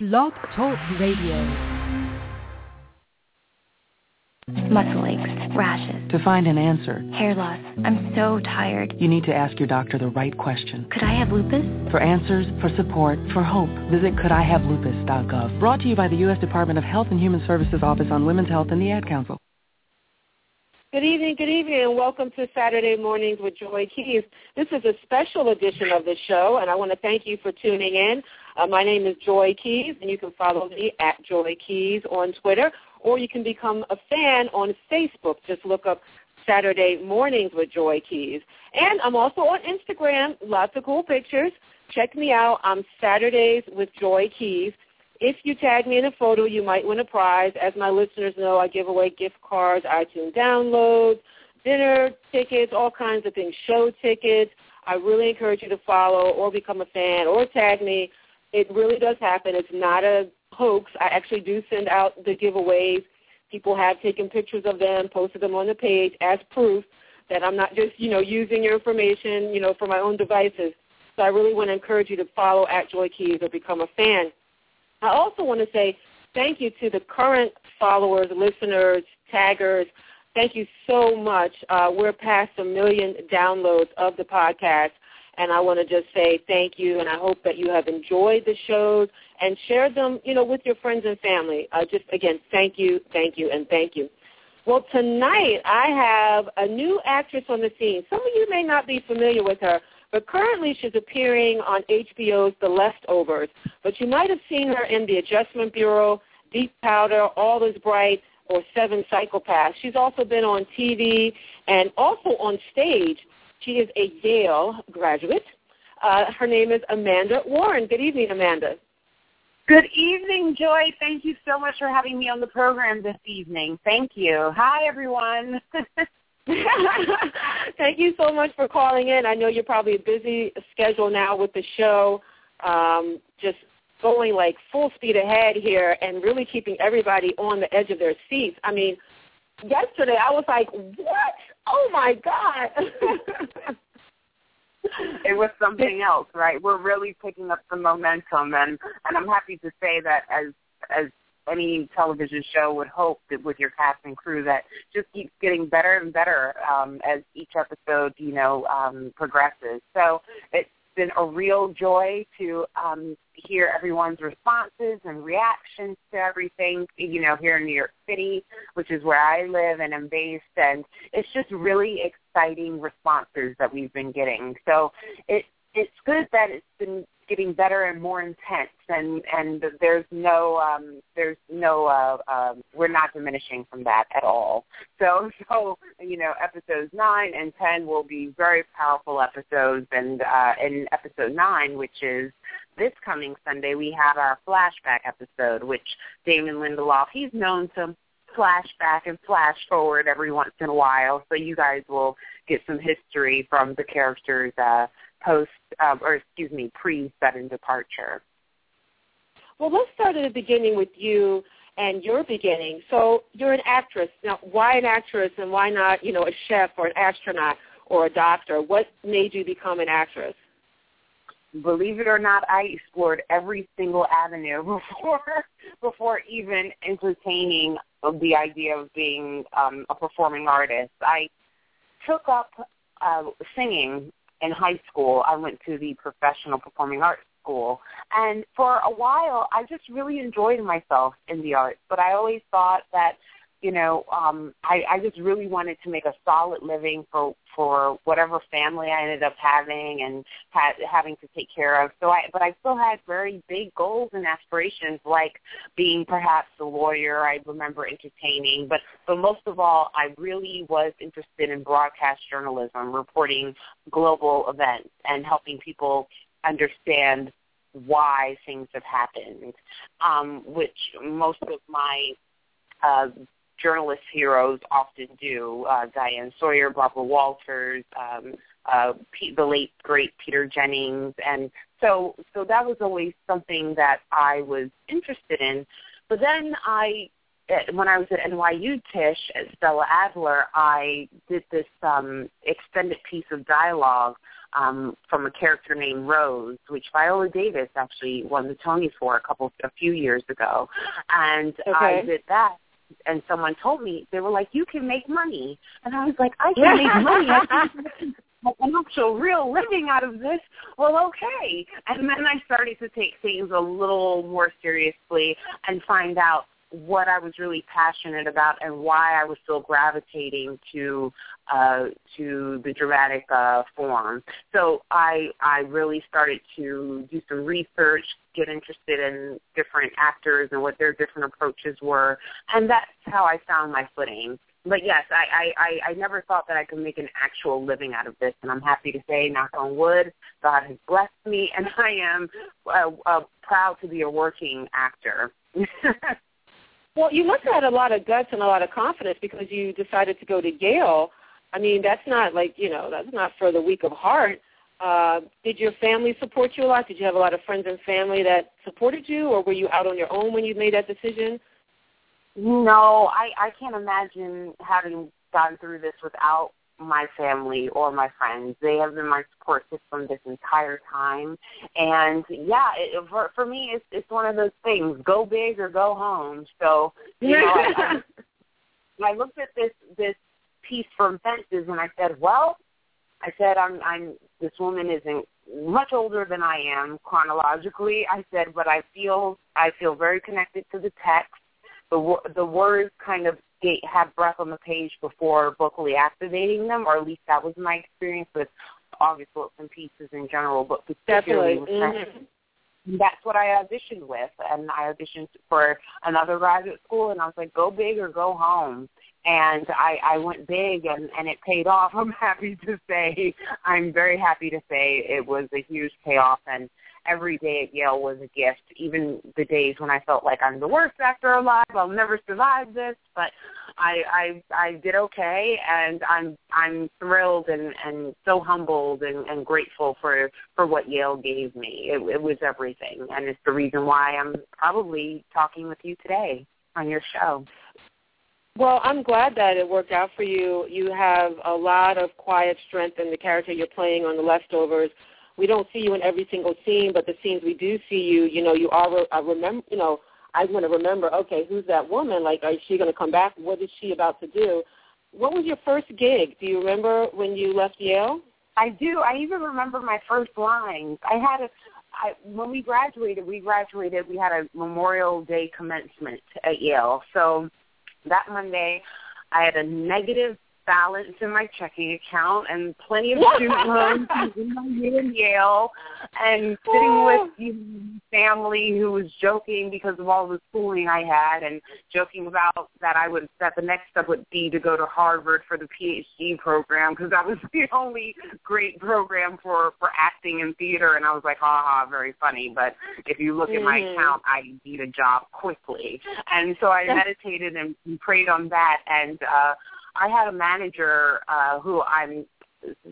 Blog Talk Radio muscle aches, rashes. To find an answer. Hair loss. I'm so tired. You need to ask your doctor the right question. Could I have lupus? For answers, for support, for hope, visit couldihavelupus.gov. Brought to you by the U.S. Department of Health and Human Services Office on Women's Health and the Ad Council. Good evening, good evening, and welcome to Saturday Mornings with Joy Keys. This is a special edition of the show, and I want to thank you for tuning in. Uh, my name is Joy Keys, and you can follow me at Joy Keys on Twitter or you can become a fan on Facebook. Just look up Saturday Mornings with Joy Keys. And I'm also on Instagram, lots of cool pictures. Check me out. I'm Saturdays with Joy Keys. If you tag me in a photo, you might win a prize. As my listeners know, I give away gift cards, iTunes downloads, dinner tickets, all kinds of things, show tickets. I really encourage you to follow or become a fan or tag me. It really does happen. It's not a hoax. I actually do send out the giveaways. People have taken pictures of them, posted them on the page as proof that I'm not just, you know, using your information, you know, for my own devices. So I really want to encourage you to follow at Joy Keys or become a fan. I also want to say thank you to the current followers, listeners, taggers. Thank you so much. Uh, we're past a million downloads of the podcast. And I want to just say thank you, and I hope that you have enjoyed the shows and shared them, you know, with your friends and family. Uh, just again, thank you, thank you, and thank you. Well, tonight I have a new actress on the scene. Some of you may not be familiar with her, but currently she's appearing on HBO's The Leftovers. But you might have seen her in The Adjustment Bureau, Deep Powder, All Is Bright, or Seven Psychopaths. She's also been on TV and also on stage. She is a Yale graduate. Uh, her name is Amanda Warren. Good evening, Amanda. Good evening, Joy. Thank you so much for having me on the program this evening. Thank you. Hi, everyone. Thank you so much for calling in. I know you're probably a busy schedule now with the show, um, just going like full speed ahead here and really keeping everybody on the edge of their seats. I mean, yesterday I was like, what? Oh my God. it was something else, right? We're really picking up the momentum and and I'm happy to say that as as any television show would hope that with your cast and crew that just keeps getting better and better um, as each episode, you know, um, progresses. So it's been a real joy to um, hear everyone's responses and reactions to everything, you know, here in New York City, which is where I live and am based. And it's just really exciting responses that we've been getting. So it, it's good that it's been getting better and more intense and and there's no um there's no uh um we're not diminishing from that at all. So so you know episodes nine and ten will be very powerful episodes and uh in episode nine which is this coming sunday we have our flashback episode which damon lindelof he's known to flashback and flash forward every once in a while so you guys will get some history from the characters uh post, um, or excuse me, pre-sudden departure? Well, let's start at the beginning with you and your beginning. So you're an actress. Now, why an actress and why not, you know, a chef or an astronaut or a doctor? What made you become an actress? Believe it or not, I explored every single avenue before before even entertaining the idea of being um, a performing artist. I took up uh, singing in high school, I went to the professional performing arts school. And for a while, I just really enjoyed myself in the arts. But I always thought that you know, um, I, I just really wanted to make a solid living for for whatever family I ended up having and had, having to take care of. So I, but I still had very big goals and aspirations, like being perhaps a lawyer. I remember entertaining, but but most of all, I really was interested in broadcast journalism, reporting global events and helping people understand why things have happened, um, which most of my uh, journalist heroes often do. Uh, Diane Sawyer, Barbara Walters, um, uh, P- the late great Peter Jennings, and so so that was always something that I was interested in. But then I, eh, when I was at NYU Tisch at Stella Adler, I did this um, extended piece of dialogue um, from a character named Rose, which Viola Davis actually won the Tony for a couple, a few years ago, and okay. I did that and someone told me they were like, "You can make money," and I was like, "I can make money. I can make an actual real living out of this." Well, okay. And then I started to take things a little more seriously and find out what I was really passionate about and why I was still gravitating to uh, to the dramatic uh, form. So I I really started to do some research, get interested in different actors and what their different approaches were, and that's how I found my footing. But yes, I, I, I never thought that I could make an actual living out of this, and I'm happy to say, knock on wood, God has blessed me, and I am uh, uh, proud to be a working actor. Well, you must have had a lot of guts and a lot of confidence because you decided to go to Yale. I mean, that's not like you know, that's not for the weak of heart. Uh, did your family support you a lot? Did you have a lot of friends and family that supported you, or were you out on your own when you made that decision? No, I I can't imagine having gone through this without my family or my friends. They have been my support system this entire time. And yeah, it, for for me, it's it's one of those things: go big or go home. So you know, I, I, I looked at this this piece from Fences, and I said, well, I said I'm I'm this woman isn't much older than I am chronologically. I said, but I feel I feel very connected to the text. The the words kind of get, have breath on the page before vocally activating them, or at least that was my experience with August Wilson pieces in general, but particularly Definitely. with Mm-hmm. that's what I auditioned with, and I auditioned for another graduate school, and I was like, go big or go home. And I, I went big, and, and it paid off. I'm happy to say, I'm very happy to say it was a huge payoff, and every day at Yale was a gift. Even the days when I felt like I'm the worst actor alive, I'll never survive this, but I I I did okay, and I'm I'm thrilled and and so humbled and, and grateful for for what Yale gave me. It, it was everything, and it's the reason why I'm probably talking with you today on your show. Well, I'm glad that it worked out for you. You have a lot of quiet strength in the character you're playing on The Leftovers. We don't see you in every single scene, but the scenes we do see you, you know, you are. I remember, you know, I want to remember. Okay, who's that woman? Like, is she going to come back? What is she about to do? What was your first gig? Do you remember when you left Yale? I do. I even remember my first lines. I had a I, when we graduated, we graduated. We had a Memorial Day commencement at Yale. So that Monday, I had a negative balance in my checking account and plenty of student loans. In my year in Yale and sitting with you know, family who was joking because of all the schooling I had and joking about that I would that the next step would be to go to Harvard for the PhD program because that was the only great program for for acting and theater. And I was like ha ha very funny. But if you look mm-hmm. at my account I need a job quickly. And so I meditated and prayed on that. And uh I had a manager uh, who I'm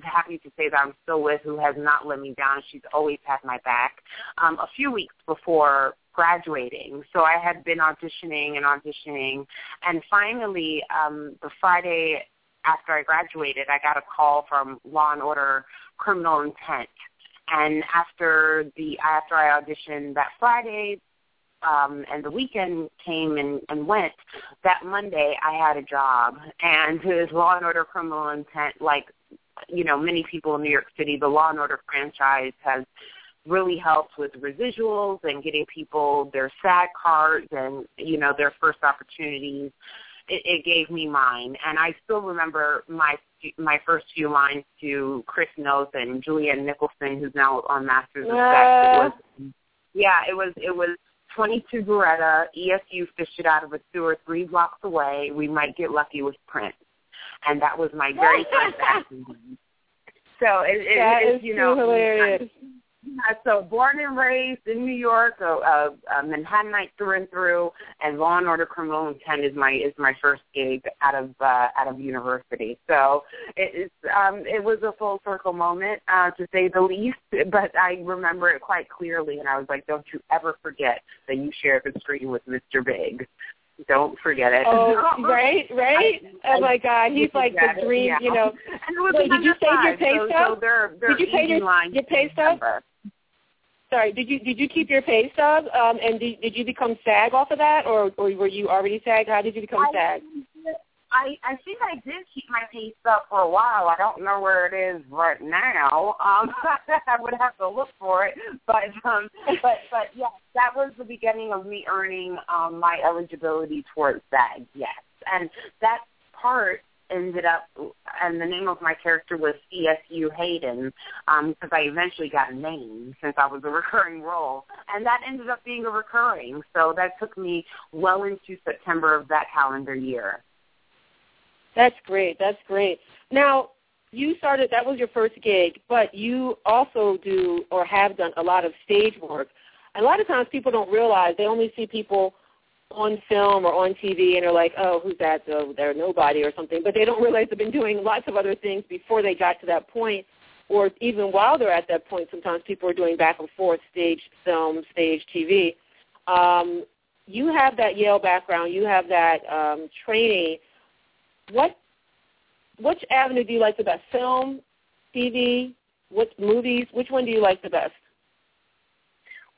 happy to say that I'm still with, who has not let me down. She's always had my back. Um, a few weeks before graduating, so I had been auditioning and auditioning, and finally, um, the Friday after I graduated, I got a call from Law and Order Criminal Intent. And after the after I auditioned that Friday, um, and the weekend came and, and went, that Monday I had a job. And his Law and Order Criminal Intent, like you know, many people in New York City, the Law and Order franchise has really helped with residuals and getting people their SAG cards and you know their first opportunities. It, it gave me mine, and I still remember my my first few lines to Chris Noth and Julianne Nicholson, who's now on Masters of Sex. It was, yeah, it was it was 22 Beretta, ESU fished it out of a sewer three blocks away. We might get lucky with Prince. And that was my very first acting. So it, it, it is you know, hilarious. So born and raised in New York, a, a, a Manhattanite through and through, and Law and Order: Criminal Intent is my is my first gig out of uh, out of university. So it is um, it was a full circle moment uh, to say the least. But I remember it quite clearly, and I was like, "Don't you ever forget that you shared the screen with Mr. Big." Don't forget it. Oh, right, right. I, oh my God, he's like the dream. yeah. You know. And it was Wait, did you save your pay so, stub? So they're, they're Did you pay your your pay stub? Sorry, did you did you keep your pay stub? Um, and did did you become SAG off of that, or or were you already SAG? How did you become SAG? I I think I did keep my pay stub for a while. I don't know where it is right now. Um, I would have to look for it. But um, but but yes, that was the beginning of me earning um my eligibility towards SAG. Yes, and that part ended up, and the name of my character was CSU Hayden, um, because I eventually got a name since I was a recurring role, and that ended up being a recurring. So that took me well into September of that calendar year. That's great. That's great. Now, you started, that was your first gig, but you also do or have done a lot of stage work. A lot of times people don't realize, they only see people on film or on TV and are like, oh, who's that? Oh, they're nobody or something. But they don't realize they've been doing lots of other things before they got to that point or even while they're at that point, sometimes people are doing back and forth, stage, film, stage, TV. Um, you have that Yale background. You have that um, training. What, which avenue do you like the best? Film, TV, what movies? Which one do you like the best?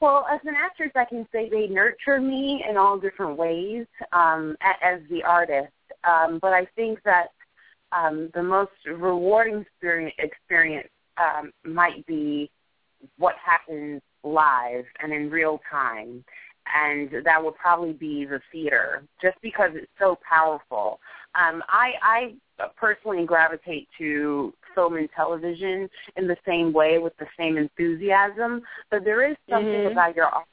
Well, as an actress, I can say they nurture me in all different ways um, as the artist. Um, but I think that um, the most rewarding experience, um, might be what happens live and in real time. And that would probably be the theater, just because it's so powerful. Um, I, I personally gravitate to film and television in the same way with the same enthusiasm, but there is something Mhm. about your artist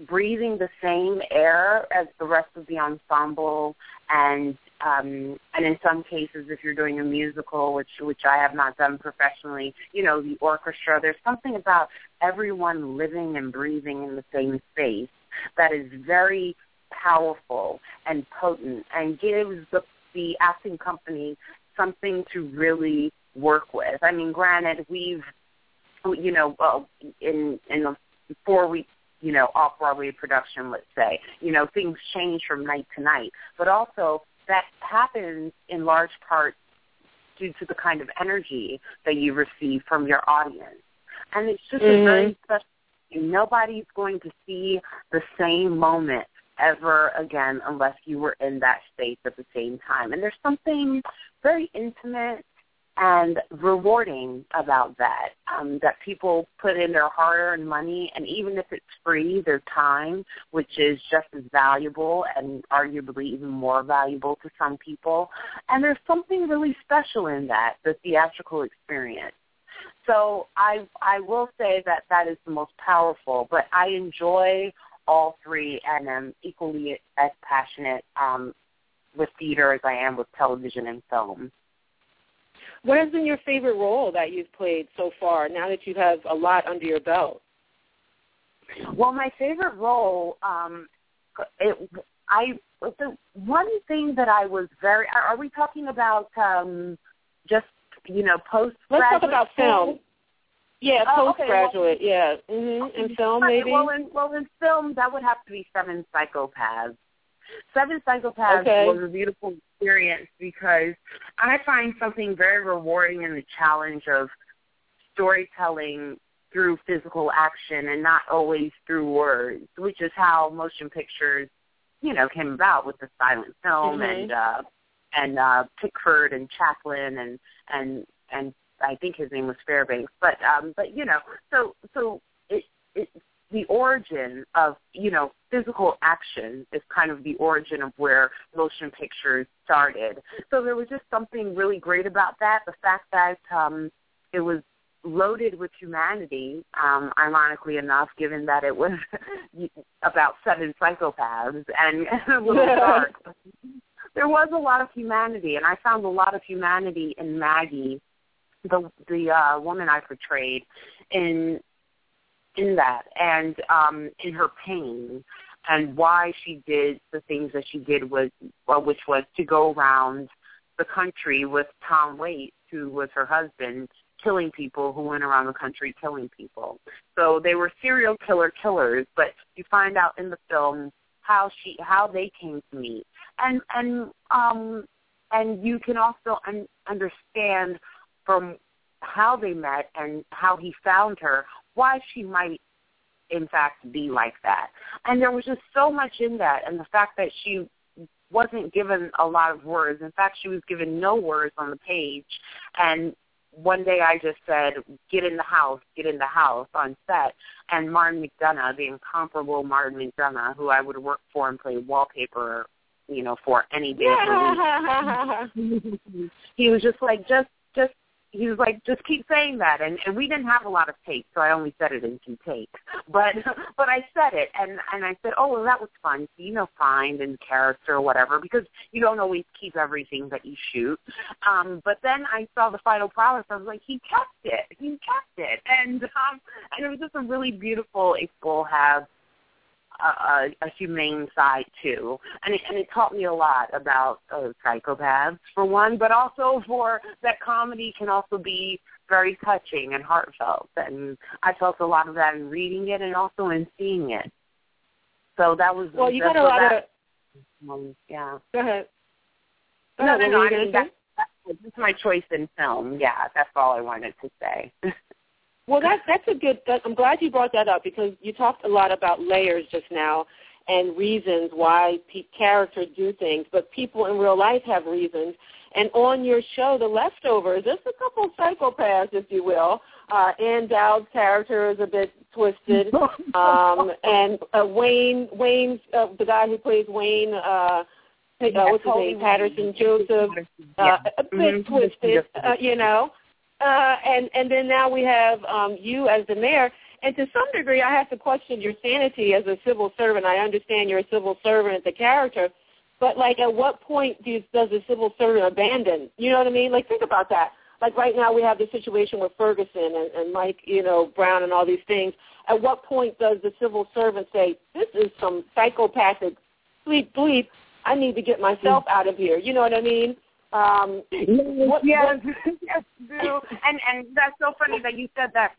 breathing the same air as the rest of the ensemble and um and in some cases if you're doing a musical which which I have not done professionally you know the orchestra there's something about everyone living and breathing in the same space that is very powerful and potent and gives the the acting company something to really work with I mean granted we've you know well in in the four weeks you know, off Broadway production, let's say. You know, things change from night to night. But also that happens in large part due to the kind of energy that you receive from your audience. And it's just Mhm. a very special nobody's going to see the same moment ever again unless you were in that space at the same time. And there's something very intimate and rewarding about that. Um, that people put in their hard-earned money, and even if it's free, their time, which is just as valuable and arguably even more valuable to some people. And there's something really special in that, the theatrical experience. So I I will say that that is the most powerful, but I enjoy all three and am equally as passionate um, with theater as I am with television and film. What has been your favorite role that you've played so far? Now that you have a lot under your belt. Well, my favorite role, um, it, I the one thing that I was very. Are, are we talking about um, just you know post? Let's talk about film. Yeah, Oh, okay, postgraduate. yeah, mhm. And film maybe. Well, in well in film, that would have to be Seven Psychopaths. Seven Psychopaths Okay. was a beautiful experience because I find something very rewarding in the challenge of storytelling through physical action and not always through words, which is how motion pictures, you know, came about with the silent film Mhm. and uh and uh Pickford and Chaplin and and and I think his name was Fairbanks, but um but you know, so so it it the origin of you know physical action is kind of the origin of where motion pictures started. So there was just something really great about that. The fact that um, it was loaded with humanity, um, ironically enough, given that it was about seven psychopaths and a little dark. There was a lot of humanity, and I found a lot of humanity in Maggie, the the uh, woman I portrayed, in in that and um, in her pain and why she did the things that she did was, well, which was to go around the country with Tom Waits, who was her husband, killing people who went around the country killing people. So they were serial killer killers, but you find out in the film how she how they came to meet. And and um and you can also un- understand from how they met and how he found her why she might in fact be like that. And there was just so much in that and the fact that she wasn't given a lot of words. In fact, she was given no words on the page and one day I just said, "Get in the house, get in the house" on set, and Martin McDonagh, the incomparable Martin McDonagh, who I would work for and play wallpaper, you know, for any day of the week, he was just like, "Just, just he was like, just keep saying that, and and we didn't have a lot of tape, so I only said it in two takes. But but I said it, and and I said, oh well, that was fun. So, you know, find and character or whatever, because you don't always keep everything that you shoot. Um, but then I saw the final product. I was like, he kept it. He kept it, and um, and it was just a really beautiful. Will have a, a humane side too, and it, and it taught me a lot about uh, psychopaths for one, but also for that comedy can also be very touching and heartfelt, and I felt a lot of that in reading it and also in seeing it. So that was well, you got a lot that, of um, yeah. Go ahead. Go no, ahead. no, What no. I mean, gonna that, that, this is my choice in film. Yeah, that's all I wanted to say. Well, that, that's a good. That, I'm glad you brought that up because you talked a lot about layers just now and reasons why pe- characters do things, but people in real life have reasons. And on your show, The Leftovers, there's a couple psychopaths, if you will. Uh, Ann Dowd's character is a bit twisted, um, and uh, Wayne, Wayne's uh, the guy who plays Wayne. Uh, uh, what's his name? Paterson Joseph, uh, a bit Mhm. twisted, uh, you know. Uh, and and then now we have um, you as the mayor. And to some degree, I have to question your sanity as a civil servant. I understand you're a civil servant, the character, but like, at what point do, does the civil servant abandon? You know what I mean? Like, think about that. Like right now, we have the situation with Ferguson and, and Mike, you know, Brown and all these things. At what point does the civil servant say, "This is some psychopathic sleep bleep. I need to get myself out of here"? You know what I mean? Um, what, yes, what, yes, do. And and that's so funny that you said that.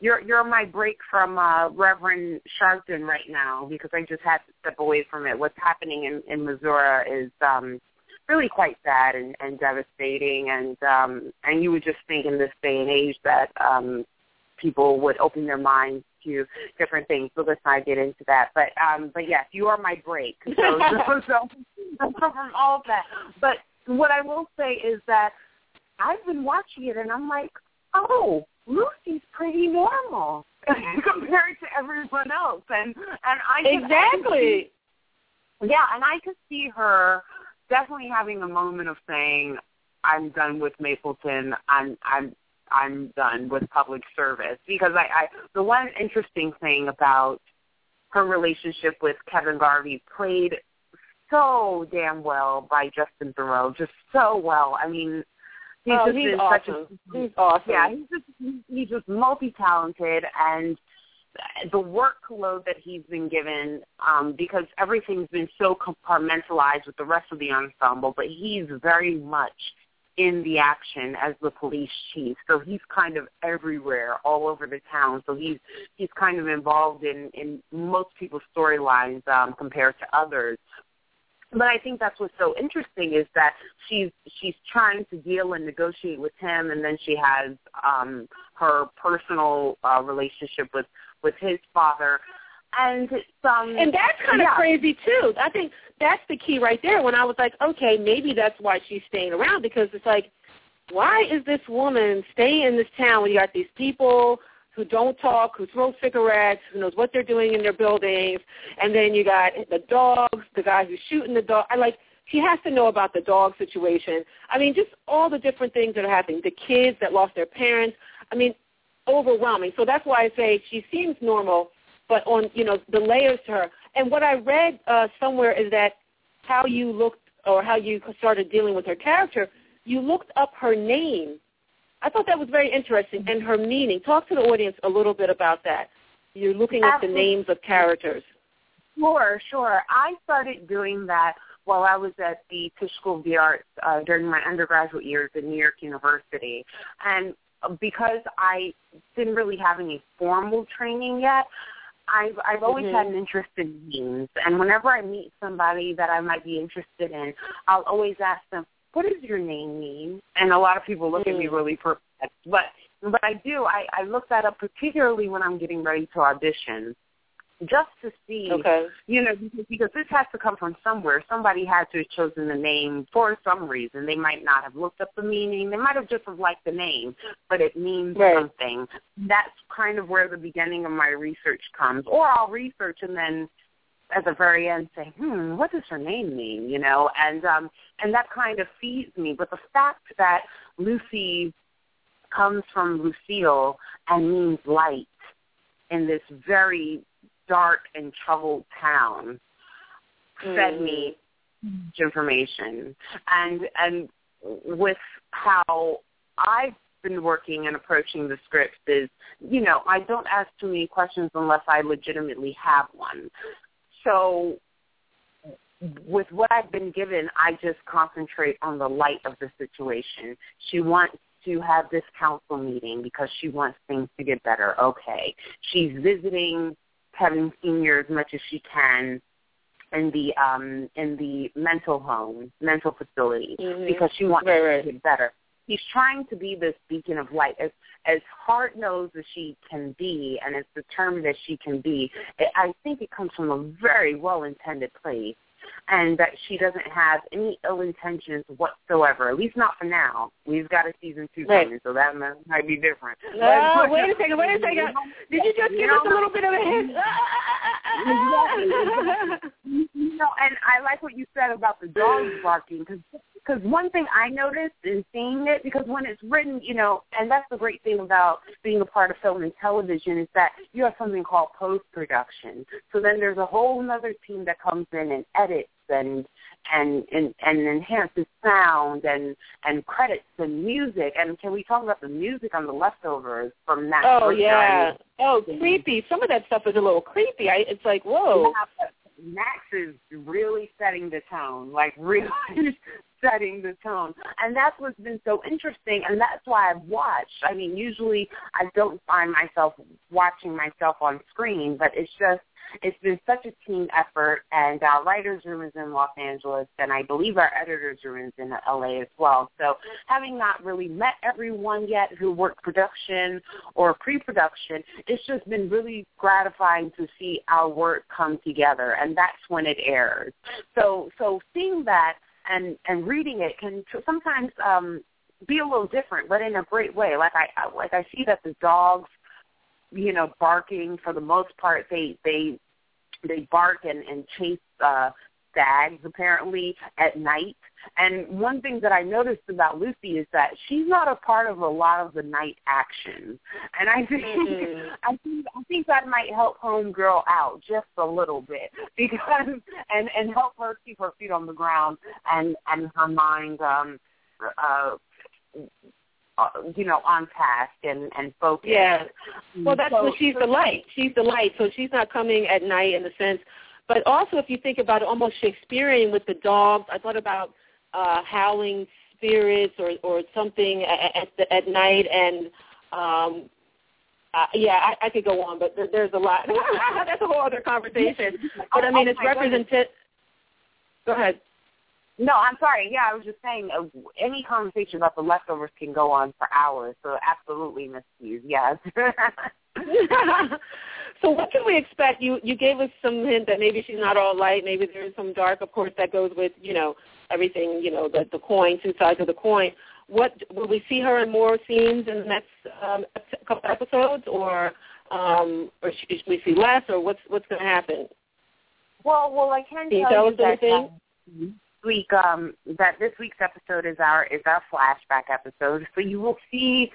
You're you're my break from uh, Reverend Sharpton right now because I just had to step away from it. What's happening in in Missouri is um really quite sad and, and devastating. And um and you would just think in this day and age that um people would open their minds to different things. So let's not get into that. But um but yes, you are my break. So so, so, so from all of that. But what I will say is that I've been watching it and I'm like, oh, Lucy's pretty normal compared to everyone else, and and I can- exactly. yeah, and I could see her definitely having a moment of saying, "I'm done with Mapleton. I'm I'm I'm done with public service." Because I, I the one interesting thing about her relationship with Kevin Garvey played so damn well by Justin Theroux, just so well. I mean, he's oh, just he's awesome. such a he's awesome. yeah, he's just he's just multi talented and the workload that he's been given, um, because everything's been so compartmentalized with the rest of the ensemble, but he's very much in the action as the police chief. So he's kind of everywhere, all over the town. So he's he's kind of involved in in most people's storylines um, compared to others. But I think that's what's so interesting is that she's she's trying to deal and negotiate with him, and then she has um, her personal uh, relationship with with his father, and um, And that's kind of yeah. crazy too. I think that's the key right there. When I was like, okay, maybe that's why she's staying around because it's like, why is this woman staying in this town when you got these people who don't talk, who smoke cigarettes, who knows what they're doing in their buildings, and then you got the dogs, the guy who's shooting the dog. I like she has to know about the dog situation. I mean, just all the different things that are happening. The kids that lost their parents. I mean, overwhelming. So that's why I say she seems normal, but on you know the layers to her. And what I read uh, somewhere is that how you looked or how you started dealing with her character, you looked up her name. I thought that was very interesting and her meaning. Talk to the audience a little bit about that. you're looking at the names of characters. Sure, sure. I started doing that while I was at the Tisch School of the Arts uh, during my undergraduate years at New York University. And because I didn't really have any formal training yet, I've I've always mm-hmm. had an interest in memes, and whenever I meet somebody that I might be interested in, I'll always ask them, "What does your name mean?" And a lot of people look mm. at me Mm. really perplexed, but but I do. I I look that up particularly when I'm getting ready to audition, just to see Okay. you know, because, because this has to come from somewhere. Somebody had to have chosen the name for some reason. They might not have looked up the meaning. They might have just have liked the name, but it means Right. something. That's kind of where the beginning of my research comes. Or I'll research and then at the very end say, hmm, what does her name mean? You know, and um and that kind of feeds me. But the fact that Lucy comes from Lucille and means light in this very dark and troubled town fed me information and and with how I've been working and approaching the scripts is, you know, I don't ask too many questions unless I legitimately have one. So with what I've been given, I just concentrate on the light of the situation. She wants to have this council meeting because she wants things to get better. Okay. She's visiting Kevin Senior as much as she can in the um in the mental home, mental facility Mhm. because she wants Right, things right. to get better. He's trying to be this beacon of light as as hard nosed as she can be and as determined as she can be. It, I think it comes from a very well intended place and that she doesn't have any ill intentions whatsoever, at least not for now. We've got a season two Right. coming, so that might be different. No, But- wait a second, wait a second. Did you just You give us a little bit of a hint? you know, and I like what you said about the dogs barking because because one thing I noticed in seeing it because when it's written, you know, and that's the great thing about being a part of film and television is that you have something called post production. So then there's a whole other team that comes in and edits and and and, and enhances sound and and credits and music. And can we talk about the music on the leftovers from that? oh yeah. Oh, creepy. Some of that stuff is a little creepy. I, it's like, whoa. Yeah, Max is really setting the tone, like really setting the tone. And that's what's been so interesting, and that's why I've watched. I mean, usually I don't find myself watching myself on screen, but it's just, it's been such a team effort, and our writer's room is in Los Angeles, and I believe our editor's room is in LA as well. So having not really met everyone yet who worked production or pre-production, it's just been really gratifying to see our work come together, and that's when it airs. So, so seeing that and and reading it can sometimes um, be a little different, but in a great way. Like I- like I see that the dogs, you know, barking for the most part, they they they bark and and chase uh, stags apparently at night. And one thing that I noticed about Lucy is that she's not a part of a lot of the night action. And I think Mhm. I think I think that might help homegirl out just a little bit because and and help her keep her feet on the ground and and her mind um uh, you know, on task and and focused. Yeah. Well, that's So- what she's the light. She's the light. So she's not coming at night in the sense. But also, if you think about it, almost Shakespearean with the dogs, I thought about uh, howling spirits or or something at at, the, at night, and um, uh, yeah, I, I could go on, but there, there's a lot. that's a whole other conversation. But I mean, Oh, it's representative. Go ahead. No, I'm sorry. Yeah, I was just saying uh, any conversation about the leftovers can go on for hours. So absolutely, Miss Hughes. Yes. so what can we expect? You you gave us some hint that maybe she's not all light. Maybe there's some dark. Of course, that goes with you know everything. You know the the coin, two sides of the coin. What will we see her in more scenes in the next um, couple episodes, or um, or should we see less, or what's what's going to happen? well, well, I can, Can you tell tell you us that anything? um, week um that this week's episode is our is our flashback episode. So you will see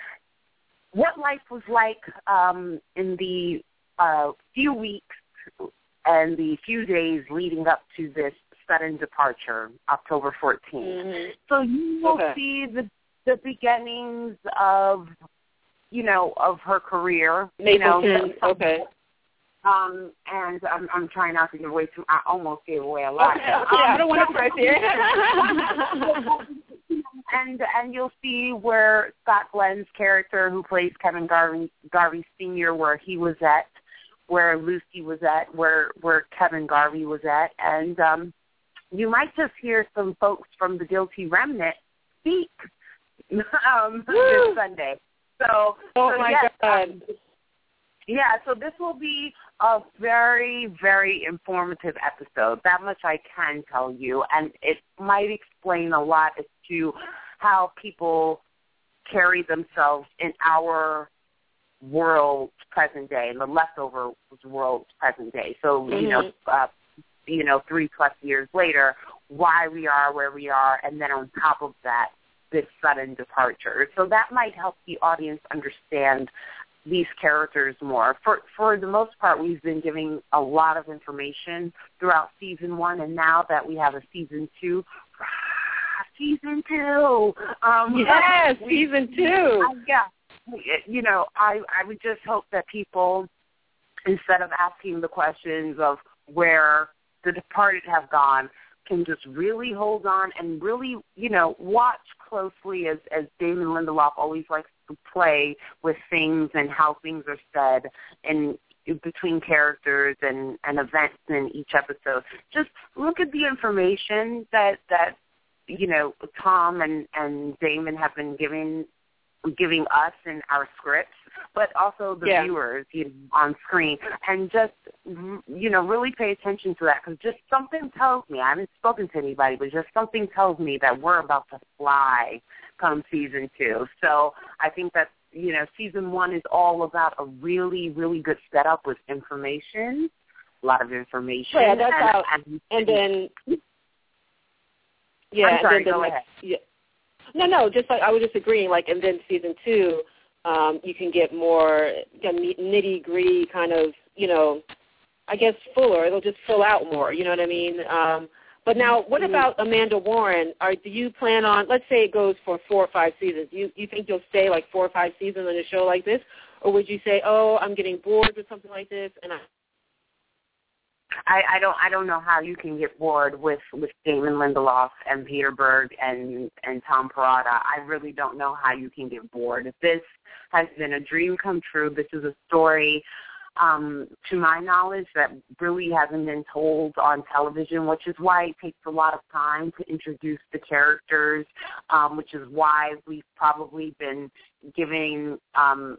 what life was like um in the uh few weeks and the few days leading up to this sudden departure, October 14th. Mhm. So you will Okay. see the the beginnings of you know of her career. you know, Mapleton. Okay. Um, and I'm, I'm trying not to give away too. I almost gave away a lot. Okay, okay, I don't want to press here. and and you'll see where Scott Glenn's character, who plays Kevin Garvey, Garvey Senior, where he was at, where Lucy was at, where where Kevin Garvey was at, and um, you might just hear some folks from the Guilty Remnant speak um, this Sunday. So, oh so my yes, God. um, yeah, so this will be a very, very informative episode. That much I can tell you, and it might explain a lot as to how people carry themselves in our world present day, in the leftover world present day. So you know, uh, you know, three plus years later, why we are where we are, and then on top of that, this sudden departure. So that might help the audience understand these characters more. For for the most part, we've been giving a lot of information throughout season one, and now that we have a season two, season two, um, yes, we- season two. Yeah, you know, I I would just hope that people, instead of asking the questions of where the departed have gone, can just really hold on and really, you know, watch closely as as Damon Lindelof always likes to play with things and how things are said and between characters and and events in each episode. Just look at the information that that you know Tom and and Damon have been giving giving us in our scripts, but also the Yeah. viewers you know, on screen, and just you know really pay attention to that because just something tells me I haven't spoken to anybody, but just something tells me that we're about to fly come season two. So I think that you know season one is all about a really really good setup with information, a lot of information. Yeah, that's and, how- and, and then yeah, I'm sorry, and then go the ahead. next, yeah. No, no, just like I was just agreeing. Like, and then season two, um, you can get more nitty gritty kind of, you know, I guess fuller. It'll just fill out more. You know what I mean? Um, but now, what Mhm. about Amanda Warren? Are do you plan on? Let's say it goes for four or five seasons. You you think you'll stay like four or five seasons on a show like this, or would you say, oh, I'm getting bored with something like this, and I I, I don't I don't know how you can get bored with with Damon Lindelof and Peter Berg and and Tom Perrotta. I really don't know how you can get bored. This has been a dream come true. This is a story um to my knowledge that really hasn't been told on television, which is why it takes a lot of time to introduce the characters, um, which is why we've probably been giving um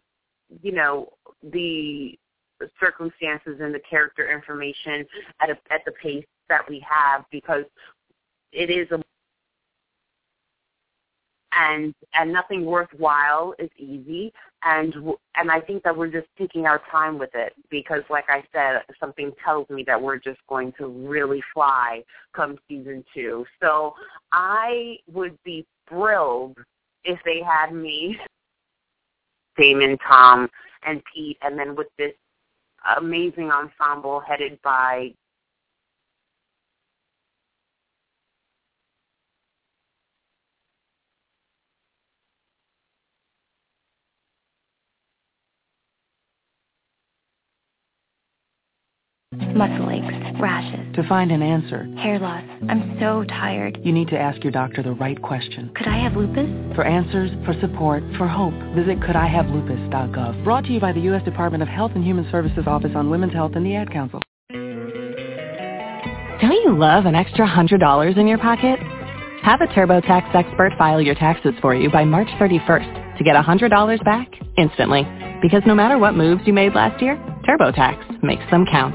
you know the circumstances and the character information at a, at the pace that we have because it is a and and nothing worthwhile is easy. And and I think that we're just taking our time with it because like I said something tells me that we're just going to really fly come season 2 so I would be thrilled if they had me Damon Tom and Pete and then with this amazing ensemble headed by Muscle aches, rashes, To find an answer, hair loss. I'm so tired. you need to ask your doctor the right question. Could I have lupus? For answers, for support, for hope, visit couldihavelupus.gov. Brought to you by the U.S. Department of Health and Human Services Office on Women's Health and the Ad Council. Don't you love an extra $100 in your pocket? Have a TurboTax expert file your taxes for you by March 31st to get $100 back instantly. Because no matter what moves you made last year, TurboTax makes them count.